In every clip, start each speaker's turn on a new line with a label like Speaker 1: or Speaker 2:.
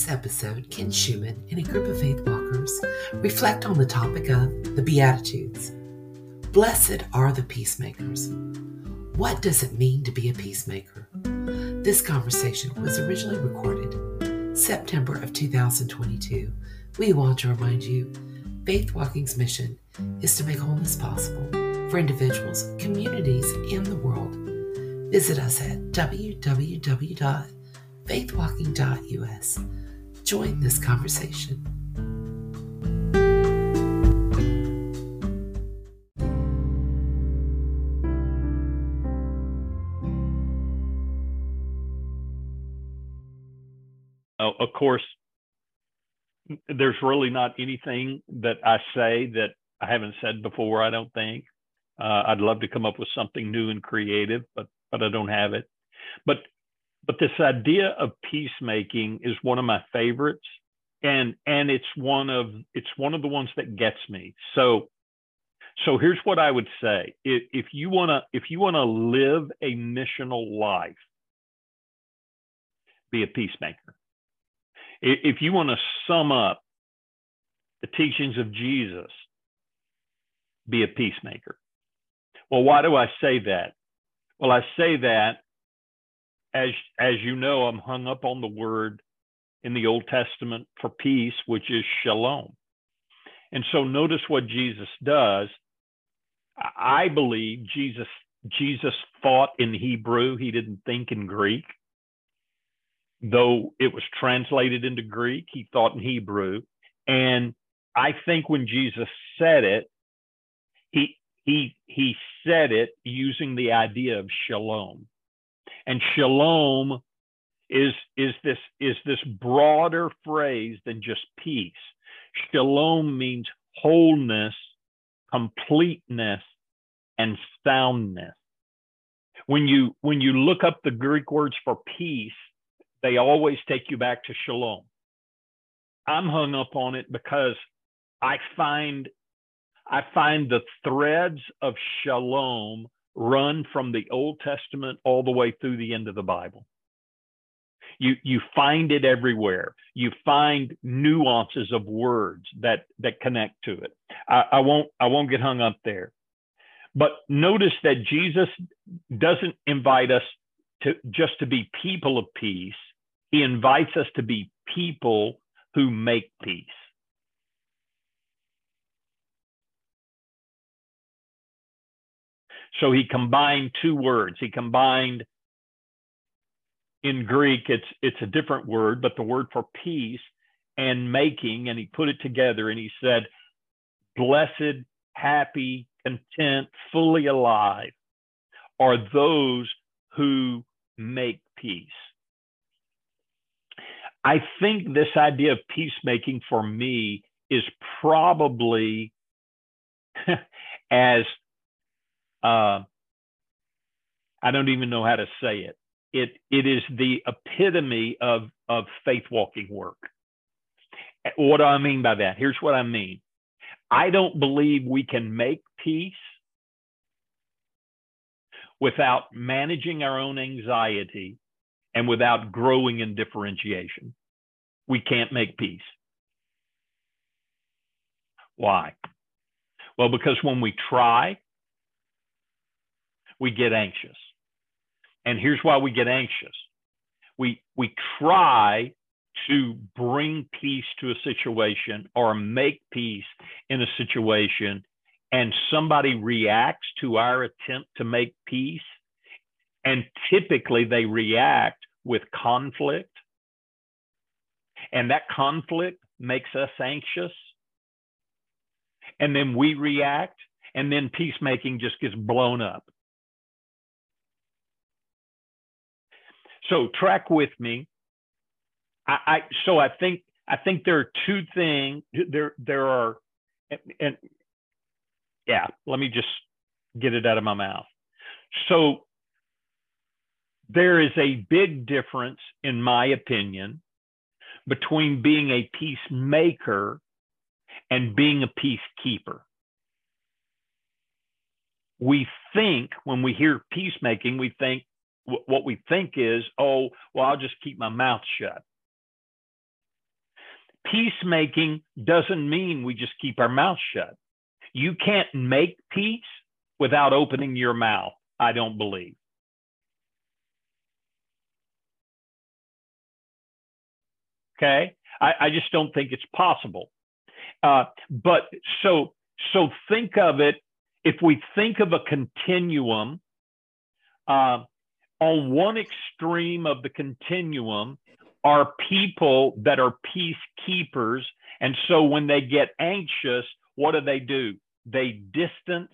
Speaker 1: this episode, Ken Shuman and a group of faith walkers reflect on the topic of the Beatitudes. Blessed are the peacemakers. What does it mean to be a peacemaker? This conversation was originally recorded September of 2022. We want to remind you Faith Walking's mission is to make wholeness possible for individuals, communities, and the world. Visit us at www.faithwalking.us. Join this conversation.
Speaker 2: Of course, there's really not anything that I say that I haven't said before. I don't think. Uh, I'd love to come up with something new and creative, but but I don't have it. But but this idea of peacemaking is one of my favorites, and and it's one of it's one of the ones that gets me. So so here's what I would say: if, if you wanna if you wanna live a missional life, be a peacemaker if you want to sum up the teachings of Jesus, be a peacemaker. Well, why do I say that? Well, I say that as as you know, I'm hung up on the word in the Old Testament for peace, which is shalom. And so notice what Jesus does. I believe Jesus Jesus thought in Hebrew, he didn't think in Greek though it was translated into Greek, he thought in Hebrew. And I think when Jesus said it, he he he said it using the idea of shalom. And shalom is is this is this broader phrase than just peace. Shalom means wholeness, completeness, and soundness. When you when you look up the Greek words for peace, they always take you back to shalom. I'm hung up on it because I find I find the threads of shalom run from the Old Testament all the way through the end of the Bible. You you find it everywhere. You find nuances of words that that connect to it. I, I won't I won't get hung up there. But notice that Jesus doesn't invite us to just to be people of peace he invites us to be people who make peace. So he combined two words. He combined in Greek, it's it's a different word, but the word for peace and making, and he put it together and he said, Blessed, happy, content, fully alive are those who make peace. I think this idea of peacemaking for me is probably as uh, I don't even know how to say it. It it is the epitome of of faith walking work. What do I mean by that? Here's what I mean. I don't believe we can make peace without managing our own anxiety and without growing in differentiation, we can't make peace. Why? Well, because when we try, we get anxious. And here's why we get anxious. We we try to bring peace to a situation or make peace in a situation and somebody reacts to our attempt to make peace and typically they react with conflict. And that conflict makes us anxious. And then we react, and then peacemaking just gets blown up. So track with me. I, I so I think I think there are two things. There there are, and, and yeah, let me just get it out of my mouth. So there is a big difference, in my opinion, between being a peacemaker and being a peacekeeper. We think when we hear peacemaking, we think what we think is, oh, well, I'll just keep my mouth shut. peacemaking doesn't mean we just keep our mouth shut. You can't make peace without opening your mouth, I don't believe. Okay? I, I just don't think it's possible. Uh, but so so think of it if we think of a continuum uh, on one extreme of the continuum are people that are peacekeepers and so when they get anxious what do they do they distance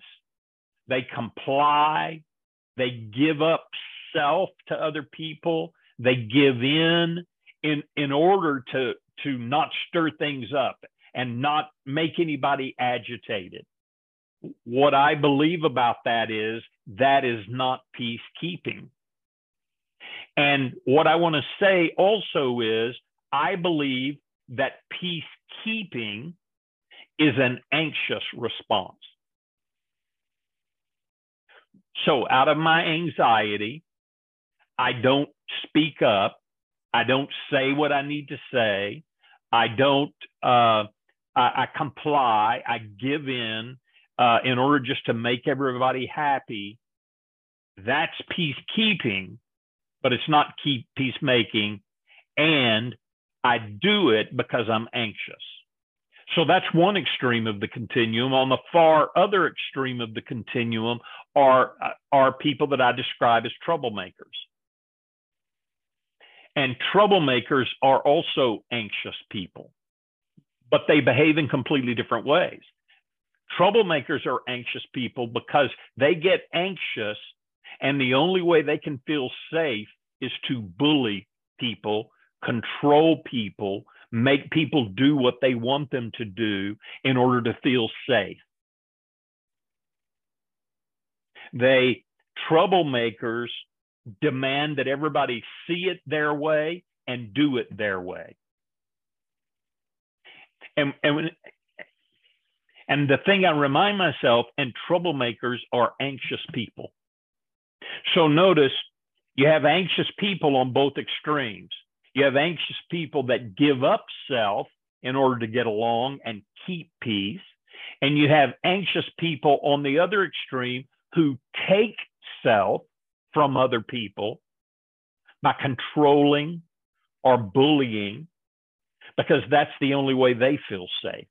Speaker 2: they comply they give up self to other people they give in in in order to to not stir things up and not make anybody agitated. What I believe about that is that is not peacekeeping. And what I want to say also is I believe that peacekeeping is an anxious response. So, out of my anxiety, I don't speak up. I don't say what I need to say. I don't uh, I, I comply, I give in uh, in order just to make everybody happy. That's peacekeeping, but it's not keep peacemaking. And I do it because I'm anxious. So that's one extreme of the continuum. On the far other extreme of the continuum are, are people that I describe as troublemakers. And troublemakers are also anxious people but they behave in completely different ways. Troublemakers are anxious people because they get anxious, and the only way they can feel safe is to bully people, control people, make people do what they want them to do in order to feel safe. They, troublemakers, demand that everybody see it their way and do it their way and and and the thing I remind myself, and troublemakers are anxious people. So notice you have anxious people on both extremes. You have anxious people that give up self in order to get along and keep peace. And you have anxious people on the other extreme who take self from other people by controlling or bullying because that's the only way they feel safe.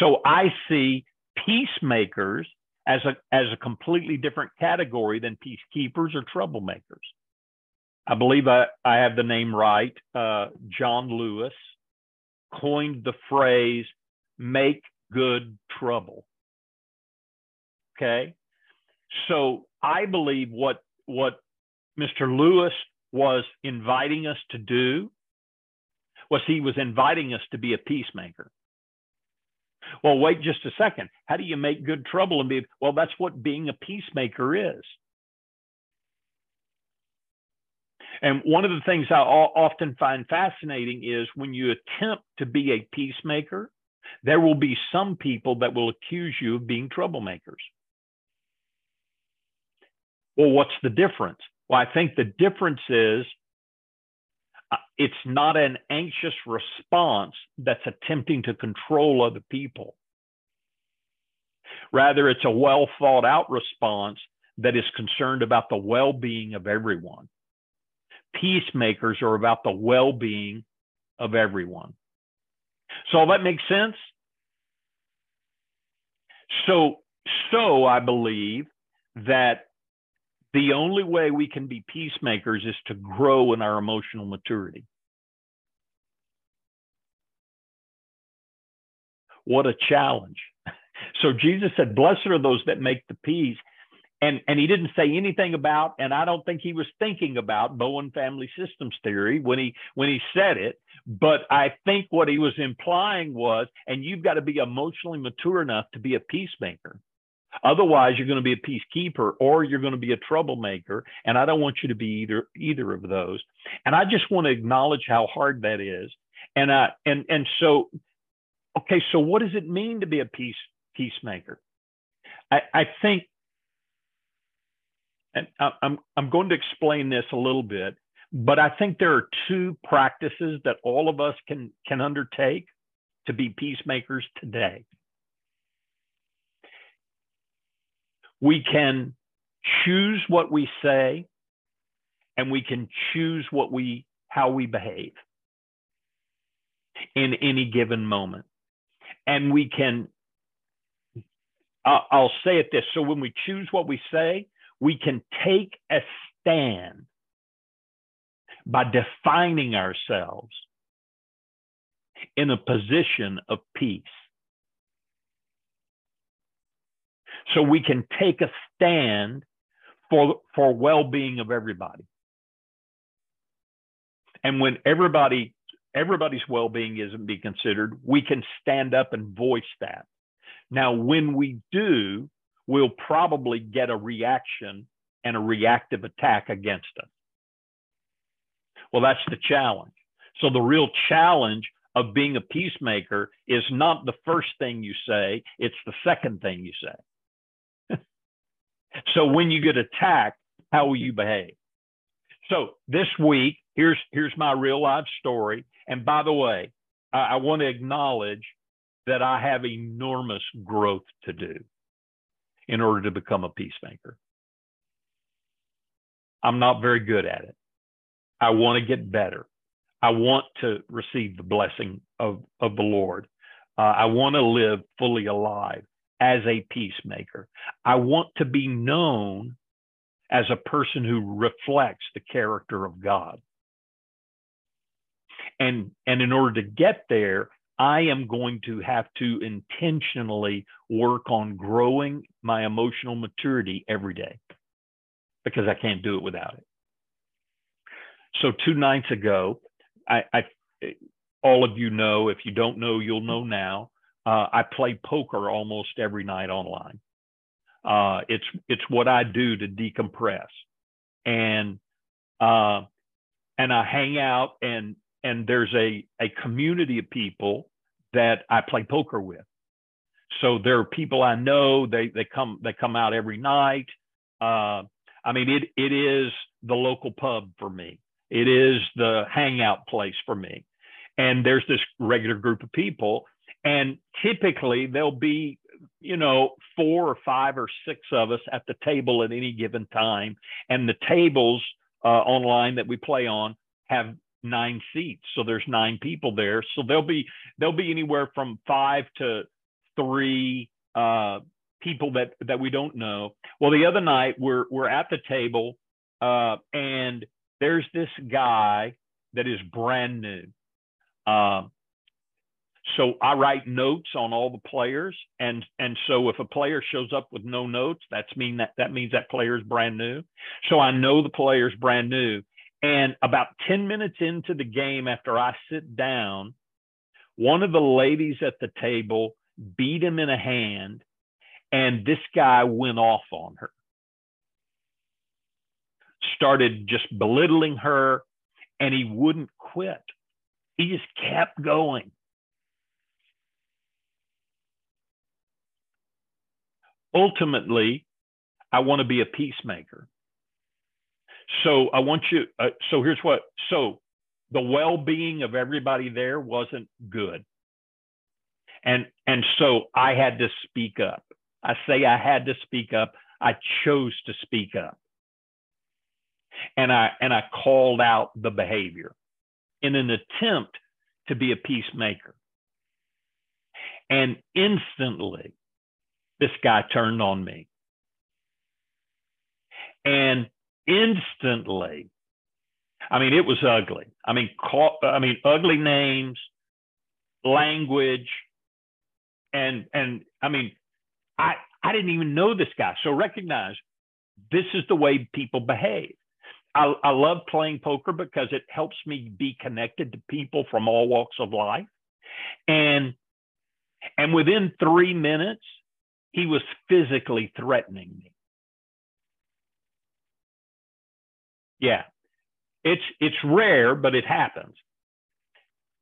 Speaker 2: So I see peacemakers as a, as a completely different category than peacekeepers or troublemakers. I believe I, I have the name right. Uh, John Lewis coined the phrase make good trouble. Okay. So I believe what, what Mr. Lewis was inviting us to do was he was inviting us to be a peacemaker. Well, wait just a second. How do you make good trouble and be, well, that's what being a peacemaker is. And one of the things I often find fascinating is when you attempt to be a peacemaker, there will be some people that will accuse you of being troublemakers. Well, what's the difference? Well, I think the difference is it's not an anxious response that's attempting to control other people. Rather, it's a well thought out response that is concerned about the well being of everyone. Peacemakers are about the well being of everyone. So all that makes sense? So, so I believe that the only way we can be peacemakers is to grow in our emotional maturity. What a challenge. So Jesus said, Blessed are those that make the peace. And, and he didn't say anything about, and I don't think he was thinking about Bowen family systems theory when he when he said it. But I think what he was implying was, and you've got to be emotionally mature enough to be a peacemaker. Otherwise, you're going to be a peacekeeper or you're going to be a troublemaker. And I don't want you to be either either of those. And I just want to acknowledge how hard that is. And I and and so, okay, so what does it mean to be a peace peacemaker? I, I think, and I'm I'm going to explain this a little bit, But I think there are two practices that all of us can, can undertake to be peacemakers today. We can choose what we say and we can choose what we how we behave in any given moment. And we can I'll say it this so when we choose what we say we can take a stand by defining ourselves in a position of peace so we can take a stand for for well-being of everybody. And when everybody everybody's well-being isn't being considered we can stand up and voice that. Now when we do we'll probably get a reaction and a reactive attack against us. Well that's the challenge. So the real challenge of being a peacemaker is not the first thing you say it's the second thing you say so when you get attacked how will you behave so this week here's here's my real life story. And by the way, I, I want to acknowledge that I have enormous growth to do in order to become a peacemaker. I'm not very good at it. I want to get better. I want to receive the blessing of, of the Lord. Uh, I want to live fully alive as a peacemaker. I want to be known as a person who reflects the character of God and and in order to get there i am going to have to intentionally work on growing my emotional maturity every day because i can't do it without it so two nights ago i, I all of you know if you don't know you'll know now uh, i play poker almost every night online uh, it's it's what i do to decompress and uh, and i hang out and and there's a, a community of people that I play poker with. So there are people I know. They they come they come out every night. Uh, I mean, it it is the local pub for me. It is the hangout place for me. And there's this regular group of people, and typically there'll be you know four or five or six of us at the table at any given time, and the tables uh, online that we play on have nine seats. So there's nine people there. So there'll be there'll be anywhere from five to three uh, people that that we don't know. Well the other night we're we're at the table uh, and there's this guy that is brand new. Uh, so I write notes on all the players, and and so if a player shows up with no notes, that's mean that that means that player is brand new. So I know the player's brand new, and about 10 minutes into the game, after I sit down, one of the ladies at the table beat him in a hand, and this guy went off on her. Started just belittling her, and he wouldn't quit. He just kept going. Ultimately, I want to be a peacemaker. So I want you. Uh, so here's what. So the well-being of everybody there wasn't good, and and so I had to speak up. I say I had to speak up. I chose to speak up, and I and I called out the behavior in an attempt to be a peacemaker. And instantly, this guy turned on me. And instantly. I mean, it was ugly. I mean, I mean, ugly names, language, and and I mean, I I didn't even know this guy. So recognize this is the way people behave. I, I love playing poker because it helps me be connected to people from all walks of life. And and within three minutes, he was physically threatening me. Yeah. It's it's rare, but it happens.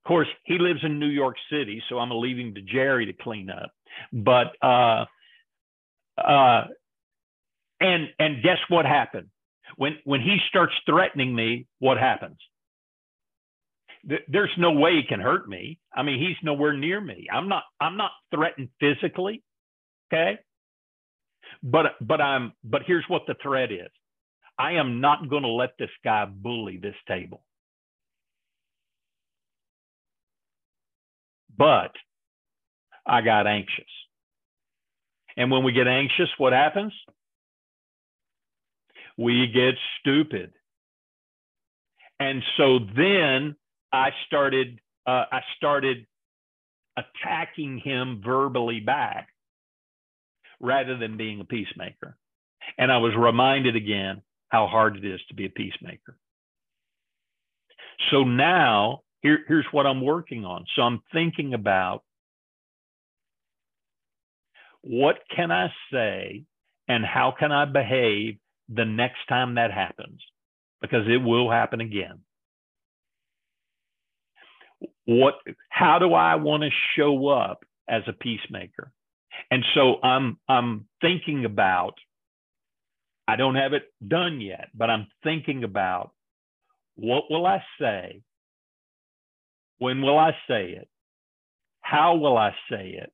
Speaker 2: Of course, he lives in New York City, so I'm leaving to Jerry to clean up. But uh, uh, and and guess what happened? When when he starts threatening me, what happens? There's no way he can hurt me. I mean, he's nowhere near me. I'm not I'm not threatened physically. Okay? But but I'm but here's what the threat is. I am not going to let this guy bully this table. But I got anxious. And when we get anxious, what happens? We get stupid. And so then I started uh, I started attacking him verbally back rather than being a peacemaker. And I was reminded again how hard it is to be a peacemaker. So now here, here's what I'm working on. So I'm thinking about what can I say and how can I behave the next time that happens? Because it will happen again. What, how do I want to show up as a peacemaker? And so I'm, I'm thinking about, I don't have it done yet, but I'm thinking about what will I say? When will I say it? How will I say it?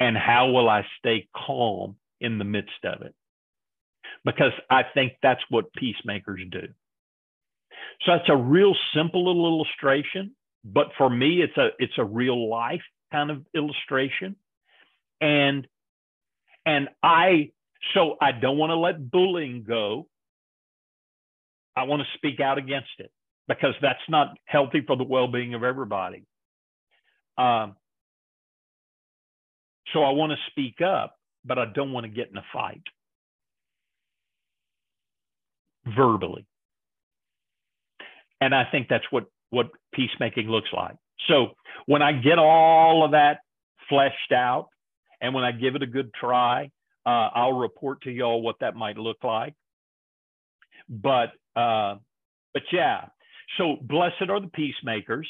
Speaker 2: and how will I stay calm in the midst of it? Because I think that's what peacemakers do. So that's a real simple little illustration, but for me, it's a it's a real life kind of illustration, and and I so I don't want to let bullying go. I want to speak out against it because that's not healthy for the well-being of everybody. Um, so I want to speak up, but I don't want to get in a fight verbally. And I think that's what, what peacemaking looks like. So when I get all of that fleshed out and when I give it a good try, uh, I'll report to y'all what that might look like. But, uh, but yeah, so blessed are the peacemakers,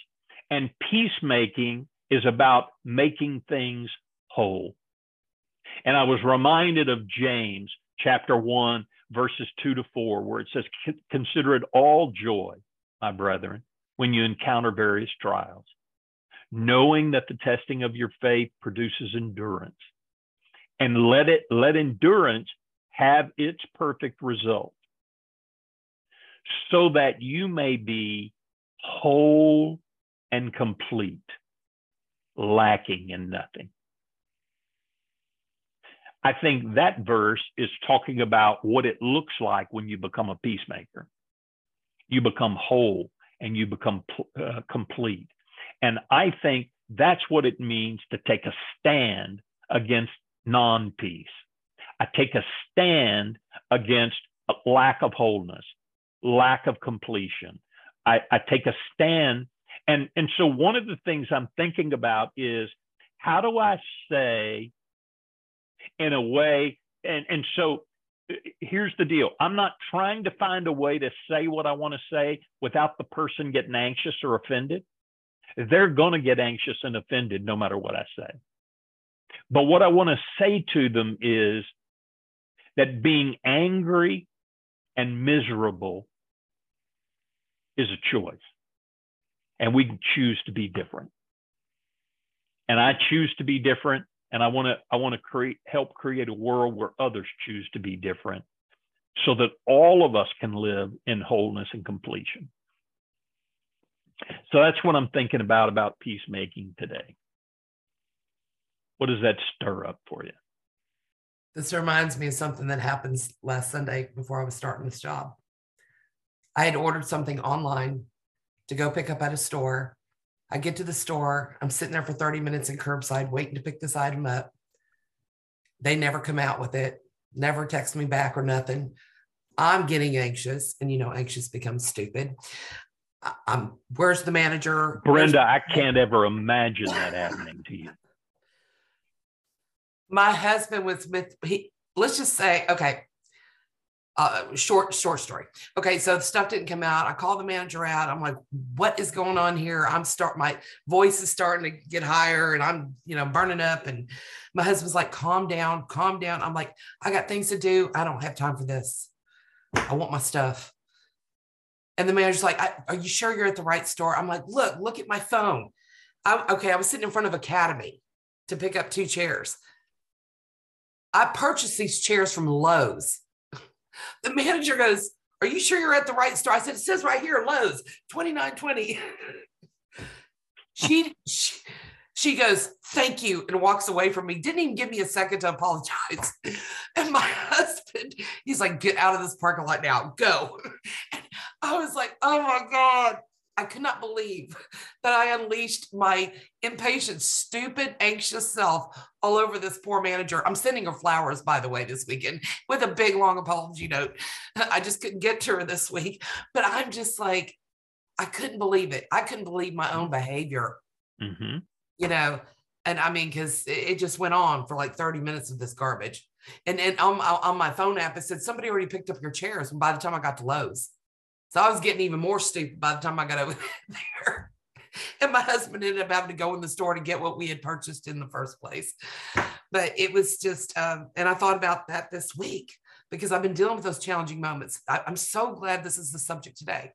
Speaker 2: and peacemaking is about making things whole. And I was reminded of James chapter 1, verses 2 to 4, where it says, Consider it all joy, my brethren, when you encounter various trials, knowing that the testing of your faith produces endurance. And let it let endurance have its perfect result, so that you may be whole and complete, lacking in nothing. I think that verse is talking about what it looks like when you become a peacemaker. You become whole and you become uh, complete. And I think that's what it means to take a stand against non peace. I take a stand against a lack of wholeness, lack of completion. I, I take a stand. And, and so one of the things I'm thinking about is how do I say in a way. And, and so uh, here's the deal I'm not trying to find a way to say what I want to say without the person getting anxious or offended. They're going to get anxious and offended no matter what I say. But what I want to say to them is that being angry and miserable is a choice. And we can choose to be different. And I choose to be different and I want to I want to create help create a world where others choose to be different so that all of us can live in wholeness and completion. So that's what I'm thinking about about peacemaking today. What does that stir up for you?
Speaker 1: This reminds me of something that happens last Sunday before I was starting this job. I had ordered something online to go pick up at a store I get to the store. I'm sitting there for 30 minutes in curbside waiting to pick this item up. They never come out with it, never text me back or nothing. I'm getting anxious, and you know, anxious becomes stupid. I'm where's the manager?
Speaker 2: Brenda, I can't ever imagine that happening to you.
Speaker 1: My husband was with he let's just say, okay, uh, short short story. Okay, so the stuff didn't come out. I call the manager out. I'm like, what is going on here? I'm start my voice is starting to get higher, and I'm you know burning up. And my husband's like, calm down, calm down. I'm like, I got things to do. I don't have time for this. I want my stuff. And the manager's like, Are you sure you're at the right store? I'm like, Look, look at my phone. I, okay, I was sitting in front of Academy to pick up two chairs. I purchased these chairs from Lowe's. The manager goes, Are you sure you're at the right store? I said, It says right here, Lowe's, 2920. she, she she goes, Thank you, and walks away from me. Didn't even give me a second to apologize. And my husband, he's like, Get out of this parking lot now, go. And I was like, Oh my God. I could not believe that I unleashed my impatient, stupid, anxious self all over this poor manager. I'm sending her flowers, by the way, this weekend with a big, long apology note. I just couldn't get to her this week, but I'm just like, I couldn't believe it. I couldn't believe my own behavior. Mm-hmm you know, and I mean, because it just went on for like 30 minutes of this garbage. And then on, on my phone app, it said somebody already picked up your chairs. And by the time I got to Lowe's, so I was getting even more stupid by the time I got over there. And my husband ended up having to go in the store to get what we had purchased in the first place. But it was just, um, and I thought about that this week because I've been dealing with those challenging moments. I, I'm so glad this is the subject today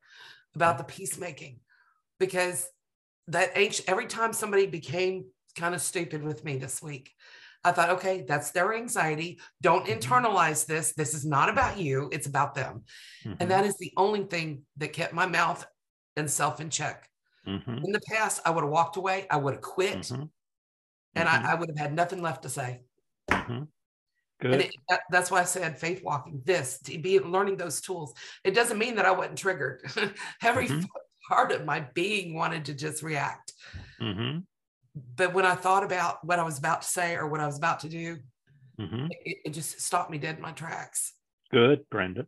Speaker 1: about the peacemaking because that every time somebody became kind of stupid with me this week, I thought, okay, that's their anxiety. Don't mm-hmm. internalize this. This is not about you, it's about them. Mm-hmm. And that is the only thing that kept my mouth and self in check. Mm-hmm. In the past, I would have walked away, I would have quit, mm-hmm. and I, mm-hmm. I, would have had nothing left to say. Mm-hmm. Good. And it, that, that's why I said faith walking, this to be learning those tools. It doesn't mean that I wasn't triggered. Every part of my being wanted to just react. Mm-hmm. But when I thought about what I was about to say or what I was about to do, mm-hmm. it, it just stopped me dead in my tracks.
Speaker 2: Good, Brenda.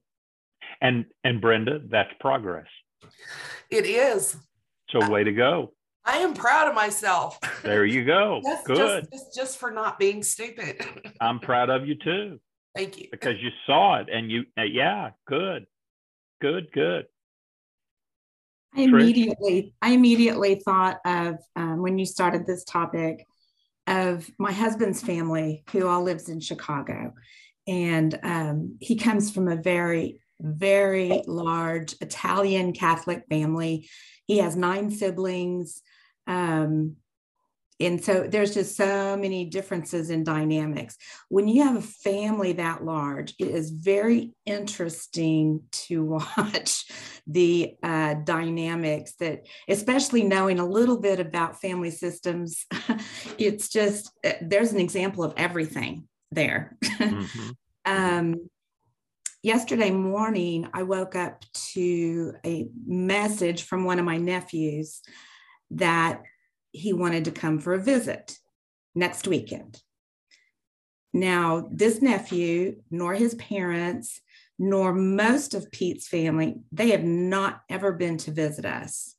Speaker 2: And and Brenda, that's progress.
Speaker 1: It is.
Speaker 2: So way to go.
Speaker 1: I am proud of myself.
Speaker 2: There you go.
Speaker 1: just,
Speaker 2: Good.
Speaker 1: Just, just, just, for not being stupid.
Speaker 2: I'm proud of you too.
Speaker 1: Thank you.
Speaker 2: Because you saw it and you, uh, yeah, good, good, good.
Speaker 3: I immediately, I immediately thought of um, when you started this topic of my husband's family, who all lives in Chicago, and um, he comes from a very, very large Italian Catholic family. He has nine siblings. Um, and so there's just so many differences in dynamics when you have a family that large it is very interesting to watch the uh, dynamics that especially knowing a little bit about family systems it's just uh, there's an example of everything there mm-hmm. um, yesterday morning i woke up to a message from one of my nephews that he wanted to come for a visit next weekend. Now, this nephew, nor his parents, nor most of Pete's family, they have not ever been to visit us.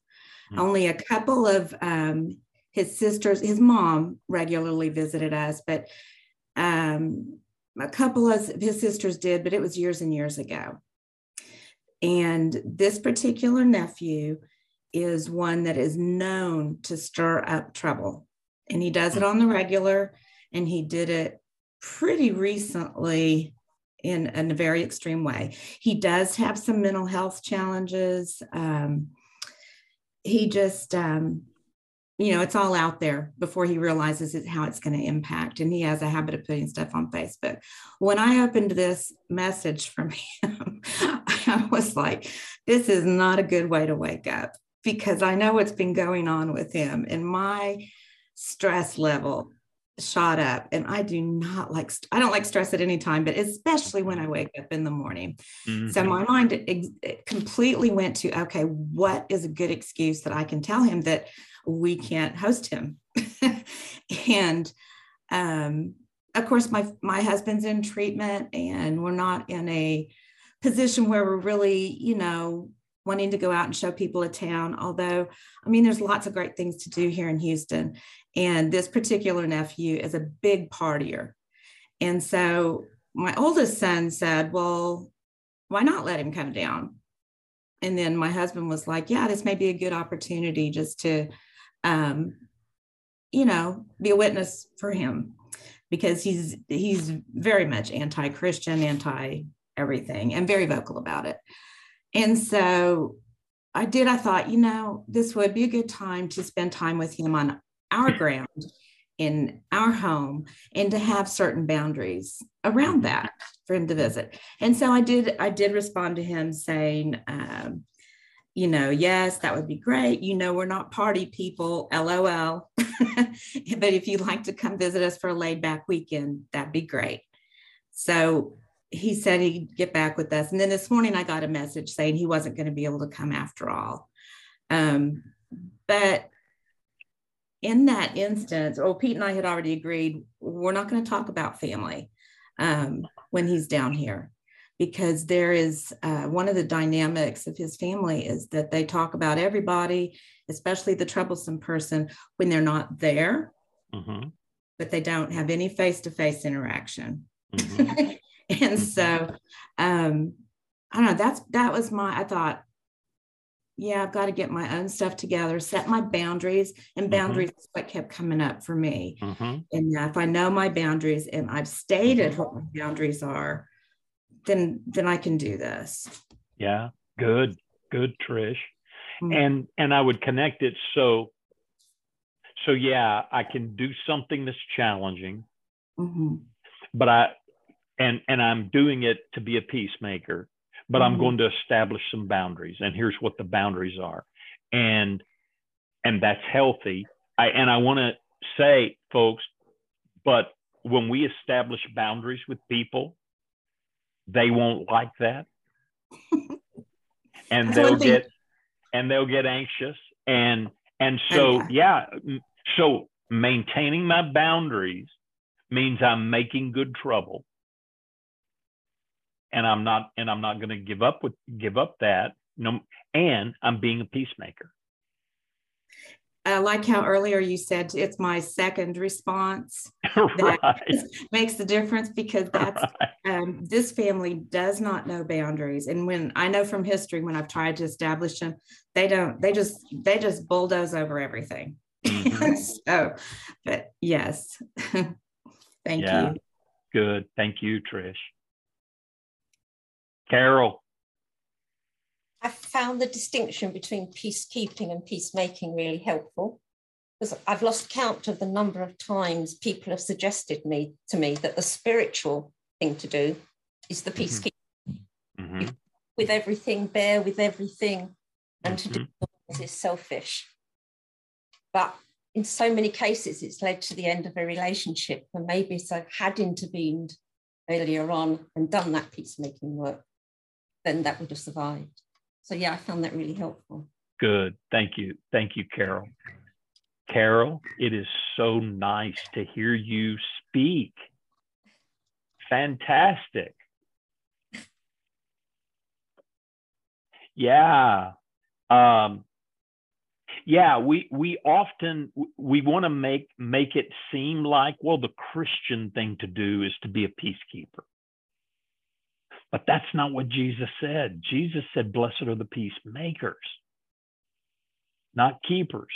Speaker 3: Mm-hmm. Only a couple of um, his sisters, his mom regularly visited us, but um, a couple of his sisters did, but it was years and years ago. And this particular nephew is one that is known to stir up trouble. And he does it on the regular, and he did it pretty recently in, in a very extreme way. He does have some mental health challenges. Um, he just, um, you know, it's all out there before he realizes it, how it's going to impact. And he has a habit of putting stuff on Facebook. When I opened this message from him, I was like, this is not a good way to wake up because I know what's been going on with him and my stress level shot up and I do not like I don't like stress at any time but especially when I wake up in the morning. Mm-hmm. So my mind ex- completely went to okay what is a good excuse that I can tell him that we can't host him. and um of course my my husband's in treatment and we're not in a position where we're really, you know, wanting to go out and show people a town. Although, I mean, there's lots of great things to do here in Houston. And this particular nephew is a big partier. And so my oldest son said, Well, why not let him come down? And then my husband was like, Yeah, this may be a good opportunity just to, um, you know, be a witness for him because he's he's very much anti-Christian, anti everything and very vocal about it. And so I did, I thought, you know, this would be a good time to spend time with him on our ground in our home and to have certain boundaries around mm-hmm. that for him to visit. And so I did, I did respond to him saying, um, you know, yes, that would be great. You know, we're not party people, lol. but if you'd like to come visit us for a laid back weekend, that'd be great. So he said he'd get back with us. And then this morning I got a message saying he wasn't going to be able to come after all. Um, but in that instance, well, Pete and I had already agreed we're not going to talk about family um, when he's down here because there is uh, one of the dynamics of his family is that they talk about everybody, especially the troublesome person, when they're not there, mm-hmm. but they don't have any face to face interaction. Mm-hmm. and so um, I don't know, that's that was my I thought, yeah, I've got to get my own stuff together, set my boundaries, and mm-hmm. boundaries mm-hmm. is what kept coming up for me. Mm-hmm. And if I know my boundaries and I've stated mm-hmm. what my boundaries are, then then I can do this.
Speaker 2: Yeah, good, good, Trish. Mm-hmm. And and I would connect it so so yeah, I can do something that's challenging, mm-hmm. but I and and I'm doing it to be a peacemaker, but mm-hmm. I'm going to establish some boundaries. And here's what the boundaries are, and and that's healthy. I and I want to say, folks, but when we establish boundaries with people, they won't like that and they'll get and they'll get anxious and and so yeah so maintaining my boundaries means i'm making good trouble and i'm not and i'm not going to give up with give up that no and i'm being a peacemaker
Speaker 3: I like how earlier you said it's my second response that right. makes the difference because that's right. um, this family does not know boundaries and when i know from history when i've tried to establish them they don't they just they just bulldoze over everything mm-hmm. so but yes thank yeah. you
Speaker 2: good thank you trish carol
Speaker 4: I found the distinction between peacekeeping and peacemaking really helpful because I've lost count of the number of times people have suggested me to me that the spiritual thing to do is the mm-hmm. peacekeeping. Mm-hmm. With everything, bear with everything, and mm-hmm. to do mm-hmm. is selfish. But in so many cases, it's led to the end of a relationship. And maybe if I had intervened earlier on and done that peacemaking work, then that would have survived. So yeah, I found that really helpful.
Speaker 2: Good. Thank you. Thank you, Carol. Carol, it is so nice to hear you speak. Fantastic. Yeah. Um, yeah, we we often we want to make make it seem like well the Christian thing to do is to be a peacekeeper. But that's not what Jesus said. Jesus said, Blessed are the peacemakers, not keepers.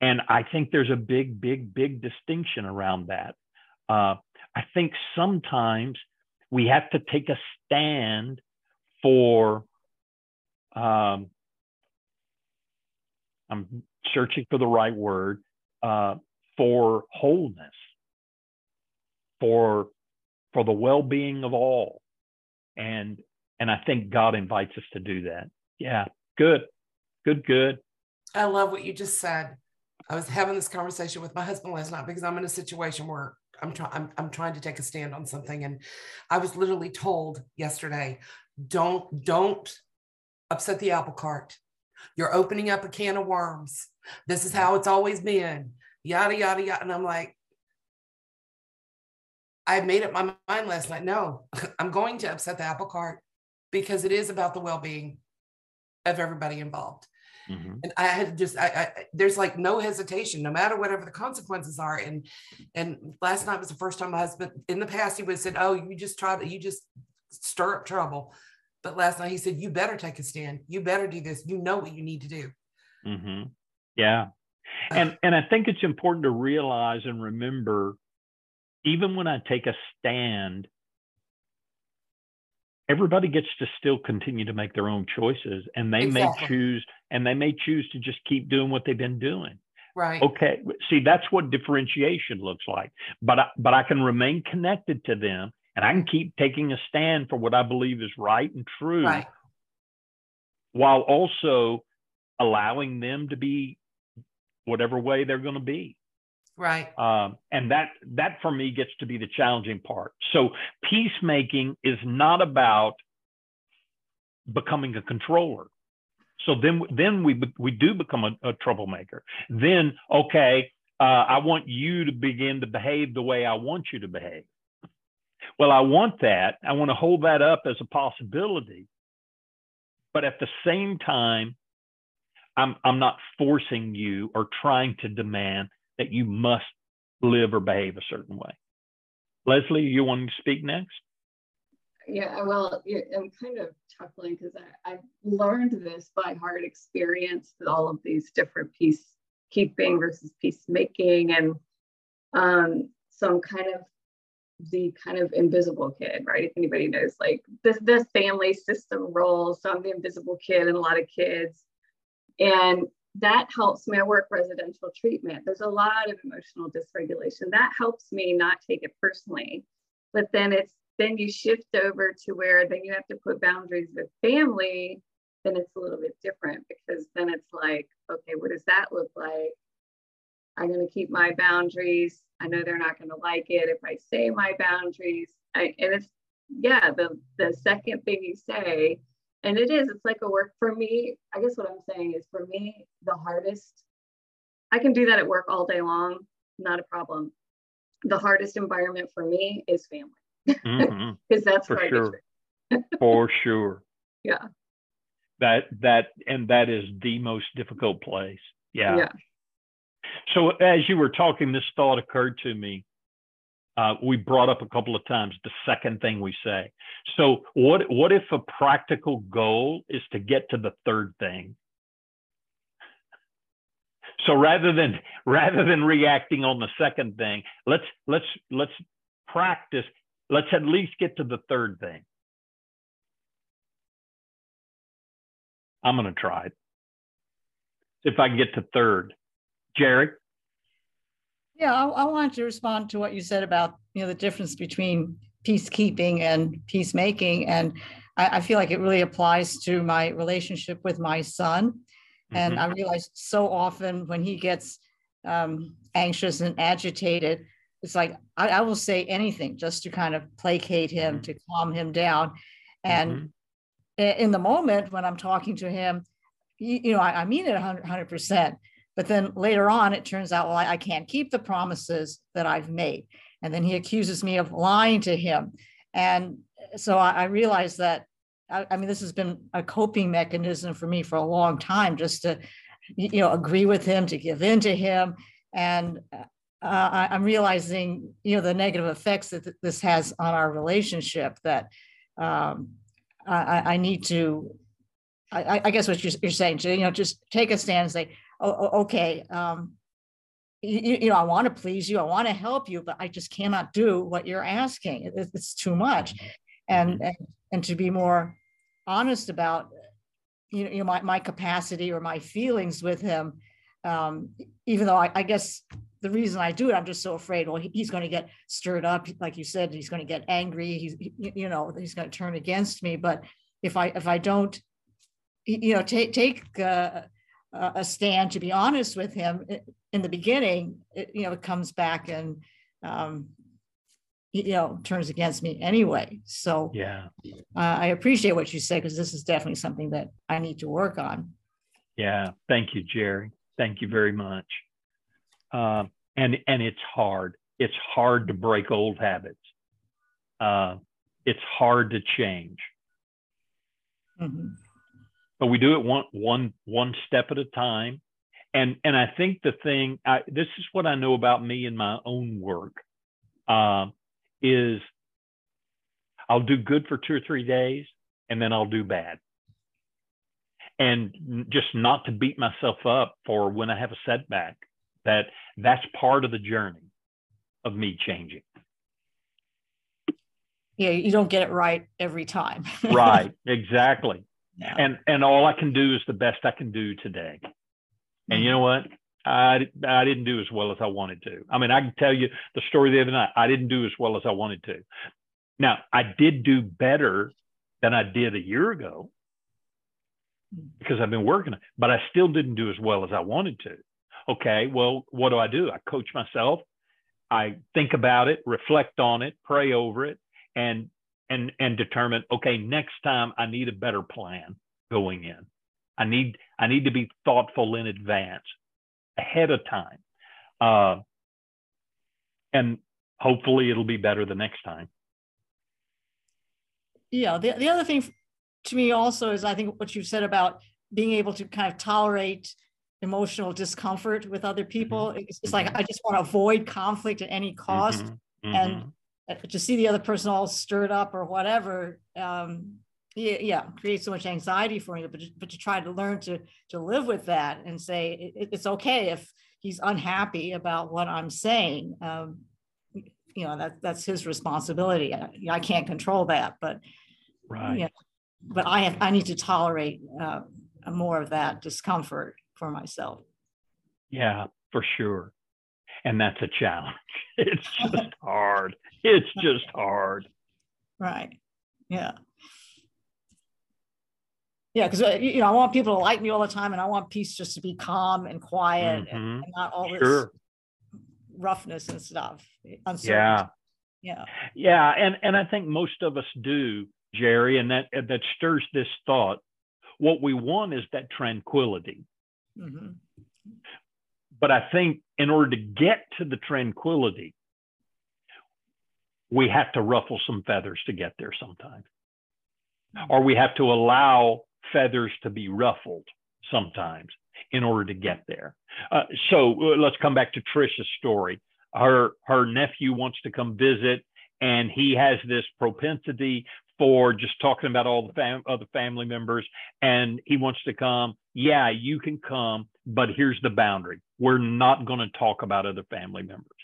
Speaker 2: And I think there's a big, big, big distinction around that. Uh, I think sometimes we have to take a stand for, um, I'm searching for the right word, uh, for wholeness, for, for the well being of all and and I think God invites us to do that. Yeah, good, good, good.
Speaker 1: I love what you just said. I was having this conversation with my husband last night because I'm in a situation where I'm trying I'm, I'm trying to take a stand on something and I was literally told yesterday don't don't upset the apple cart you're opening up a can of worms this is how it's always been yada yada yada and I'm like I made up my mind last night. No, I'm going to upset the apple cart because it is about the well-being of everybody involved. Mm-hmm. And I had just, I, I, there's like no hesitation, no matter whatever the consequences are. And, and last night was the first time my husband, in the past, he would have said, "Oh, you just try to, you just stir up trouble." But last night he said, "You better take a stand. You better do this. You know what you need to do."
Speaker 2: Mm-hmm. Yeah, uh, and and I think it's important to realize and remember even when I take a stand, everybody gets to still continue to make their own choices and they exactly. may choose and they may choose to just keep doing what they've been doing
Speaker 1: right
Speaker 2: okay see that's what differentiation looks like but I, but i can remain connected to them and i can keep taking a stand for what i believe is right and true
Speaker 1: right.
Speaker 2: while also allowing them to be whatever way they're going to be
Speaker 1: right.
Speaker 2: Um, and that that for me gets to be the challenging part. So peacemaking is not about becoming a controller. So then then we we do become a, a troublemaker. Then okay uh, i want you to begin to behave the way i want you to behave. Well i want that. I want to hold that up as a possibility. But at the same time i'm i'm not forcing you or trying to demand that you must live or behave a certain way. Leslie, you want to speak next?
Speaker 5: Yeah, well, I'm kind of chuckling because I've learned this by hard experience, all of these different peacekeeping versus peacemaking. And um, so I'm kind of the kind of invisible kid, right? If anybody knows, like this, this family system role. So I'm the invisible kid and a lot of kids. And that helps me. I work residential treatment. There's a lot of emotional dysregulation. That helps me not take it personally. But then it's then you shift over to where then you have to put boundaries with family. Then it's a little bit different because then it's like, okay, what does that look like? I'm going to keep my boundaries. I know they're not going to like it if I say my boundaries. I, and it's yeah, the the second thing you say and it is it's like a work for me i guess what i'm saying is for me the hardest i can do that at work all day long not a problem. The hardest environment for me is family. Because mm-hmm. that's
Speaker 2: for sure. for sure.
Speaker 5: Yeah.
Speaker 2: That that and that is the most difficult place. Yeah.
Speaker 5: Yeah.
Speaker 2: So as you were talking this thought occurred to me uh, we brought up a couple of times the second thing we say. So what what if a practical goal is to get to the third thing? So rather than rather than reacting on the second thing, let's let's let's practice. Let's at least get to the third thing. I'm going to try it. If I can get to third, Jerry.
Speaker 6: Yeah, I, I wanted to respond to what you said about you know the difference between peacekeeping and peacemaking, and I, I feel like it really applies to my relationship with my son. Mm-hmm. And I realize so often when he gets um, anxious and agitated, it's like I, I, will say anything just to kind of placate him, mm-hmm. to calm him down. And mm-hmm. in the moment when I'm talking to him, you, you know, I, I mean it 100 percent but then later on, it turns out, well, I, I can't keep the promises that I've made. And then he accuses me of lying to him. And so I, I realized that, I, I mean, this has been a coping mechanism for me for a long time, just to, you know, agree with him, to give in to him. And uh, I, am realizing, you know, the negative effects that this has on our relationship that um, I, I, need to, I, I, guess what you're, you're saying, to, you know, just take a stand and say, oh, okay, um, you, you, know, I want to please you, I want to help you, but I just cannot do what you're asking. It, it's too much, and, mm-hmm. and and to be more honest about you know, you know my, my capacity or my feelings with him um, even though I, I, guess the reason I do it, I'm just so afraid. Well, he, he's going to get stirred up, like you said. He's going to get angry. He's, you know, he's going to turn against me. But if I if I don't, you know, take take uh, a stand to be honest with him in the beginning it, you know it comes back and um, you know turns against me anyway. So
Speaker 2: yeah.
Speaker 6: uh, i appreciate what you say because this is definitely something that i need to work on.
Speaker 2: Yeah. Thank you jerry. Thank you very much. Uh, and and it's hard. It's hard to break old habits. Uh, it's hard to change. Mm-hmm but we do it one one one step at a time and and i think the thing I, this is what i know about me in my own work uh, is i'll do good for two or three days and then i'll do bad and just not to beat myself up for when i have a setback that that's part of the journey of me changing
Speaker 6: yeah, you don't get it right every time.
Speaker 2: right, exactly. And and all I can do is the best I can do today. And you know what? I I didn't do as well as I wanted to. I mean, I can tell you the story the other night. I didn't do as well as I wanted to. Now, I did do better than I did a year ago because I've been working, but I still didn't do as well as I wanted to. Okay, well, what do I do? I coach myself. I think about it, reflect on it, pray over it, and and and determine okay next time i need a better plan going in i need i need to be thoughtful in advance ahead of time uh, and hopefully it'll be better the next time
Speaker 6: yeah the, the other thing to me also is i think what you said about being able to kind of tolerate emotional discomfort with other people mm-hmm. it's, it's like i just want to avoid conflict at any cost mm-hmm. and mm-hmm. Uh, to see the other person all stirred up or whatever um, yeah, yeah creates so much anxiety for you but, but to try to learn to to live with that and say it, it's okay if he's unhappy about what i'm saying. Um, you know that that's his responsibility. I, I can't control that but
Speaker 2: right. yeah
Speaker 6: but i have i need to tolerate uh, more of that discomfort for myself.
Speaker 2: Yeah for sure. And that's a challenge. It's just hard it's just hard.
Speaker 6: Right. Yeah. Yeah, because uh, you know I want people to like me all the time, and I want peace just to be calm and quiet, mm-hmm. and, and, not all this sure. roughness and stuff.
Speaker 2: Yeah,
Speaker 6: yeah,
Speaker 2: yeah, and and I think most of us do, Jerry, and that that stirs this thought. What we want is that tranquility. Mm-hmm. But I think in order to get to the tranquility, we have to ruffle some feathers to get there sometimes. Or we have to allow feathers to be ruffled sometimes in order to get there. Uh, so uh, let's come back to Trisha's story. Her her nephew wants to come visit, and he has this propensity for just talking about all the fam- other family members, and he wants to come. Yeah, you can come, but here's the boundary: we're not going to talk about other family members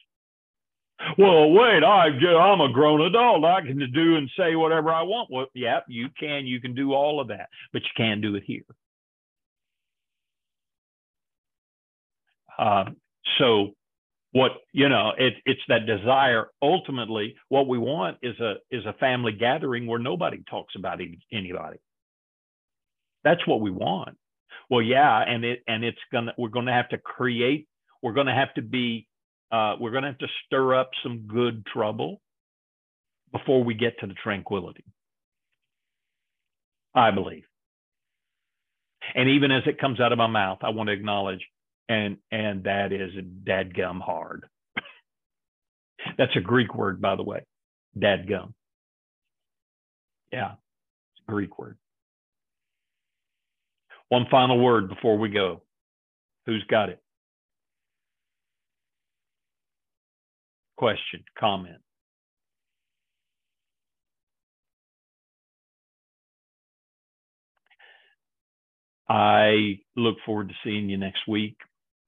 Speaker 2: well, wait, I, I'm a grown adult. I can do and say whatever I want. Well, yep, you can. You can do all of that, but you can't do it here. Uh, so, what you know, it, it's that desire. Ultimately, what we want is a is a family gathering where nobody talks about anybody. That's what we want. Well, yeah, and it and it's gonna we're gonna have to create. We're gonna have to be uh, we're going to have to stir up some good trouble before we get to the tranquility. I believe. And even as it comes out of my mouth, I want to acknowledge, and and that is dadgum hard. That's a Greek word, by the way, dadgum. Yeah, it's a Greek word. One final word before we go. Who's got it? Question, comment? I look forward to seeing you next week.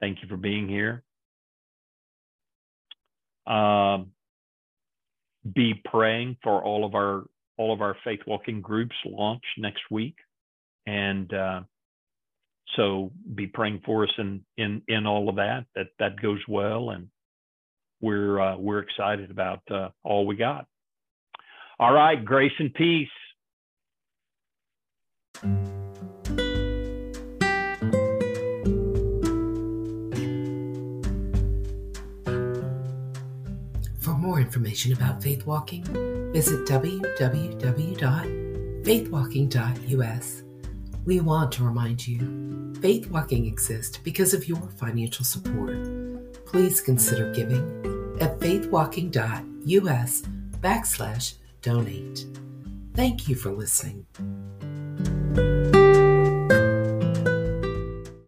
Speaker 2: Thank you for being here. Um, be praying for all of our all of our faith walking groups launch next week, and uh, so be praying for us in in in all of that that that goes well and we're uh, we're excited about uh, all we got. All right, grace and peace.
Speaker 1: For more information about faith walking, visit www.faithwalking.us. We want to remind you, faith walking exists because of your financial support. Please consider giving at faithwalking.us backslash donate. Thank you for listening.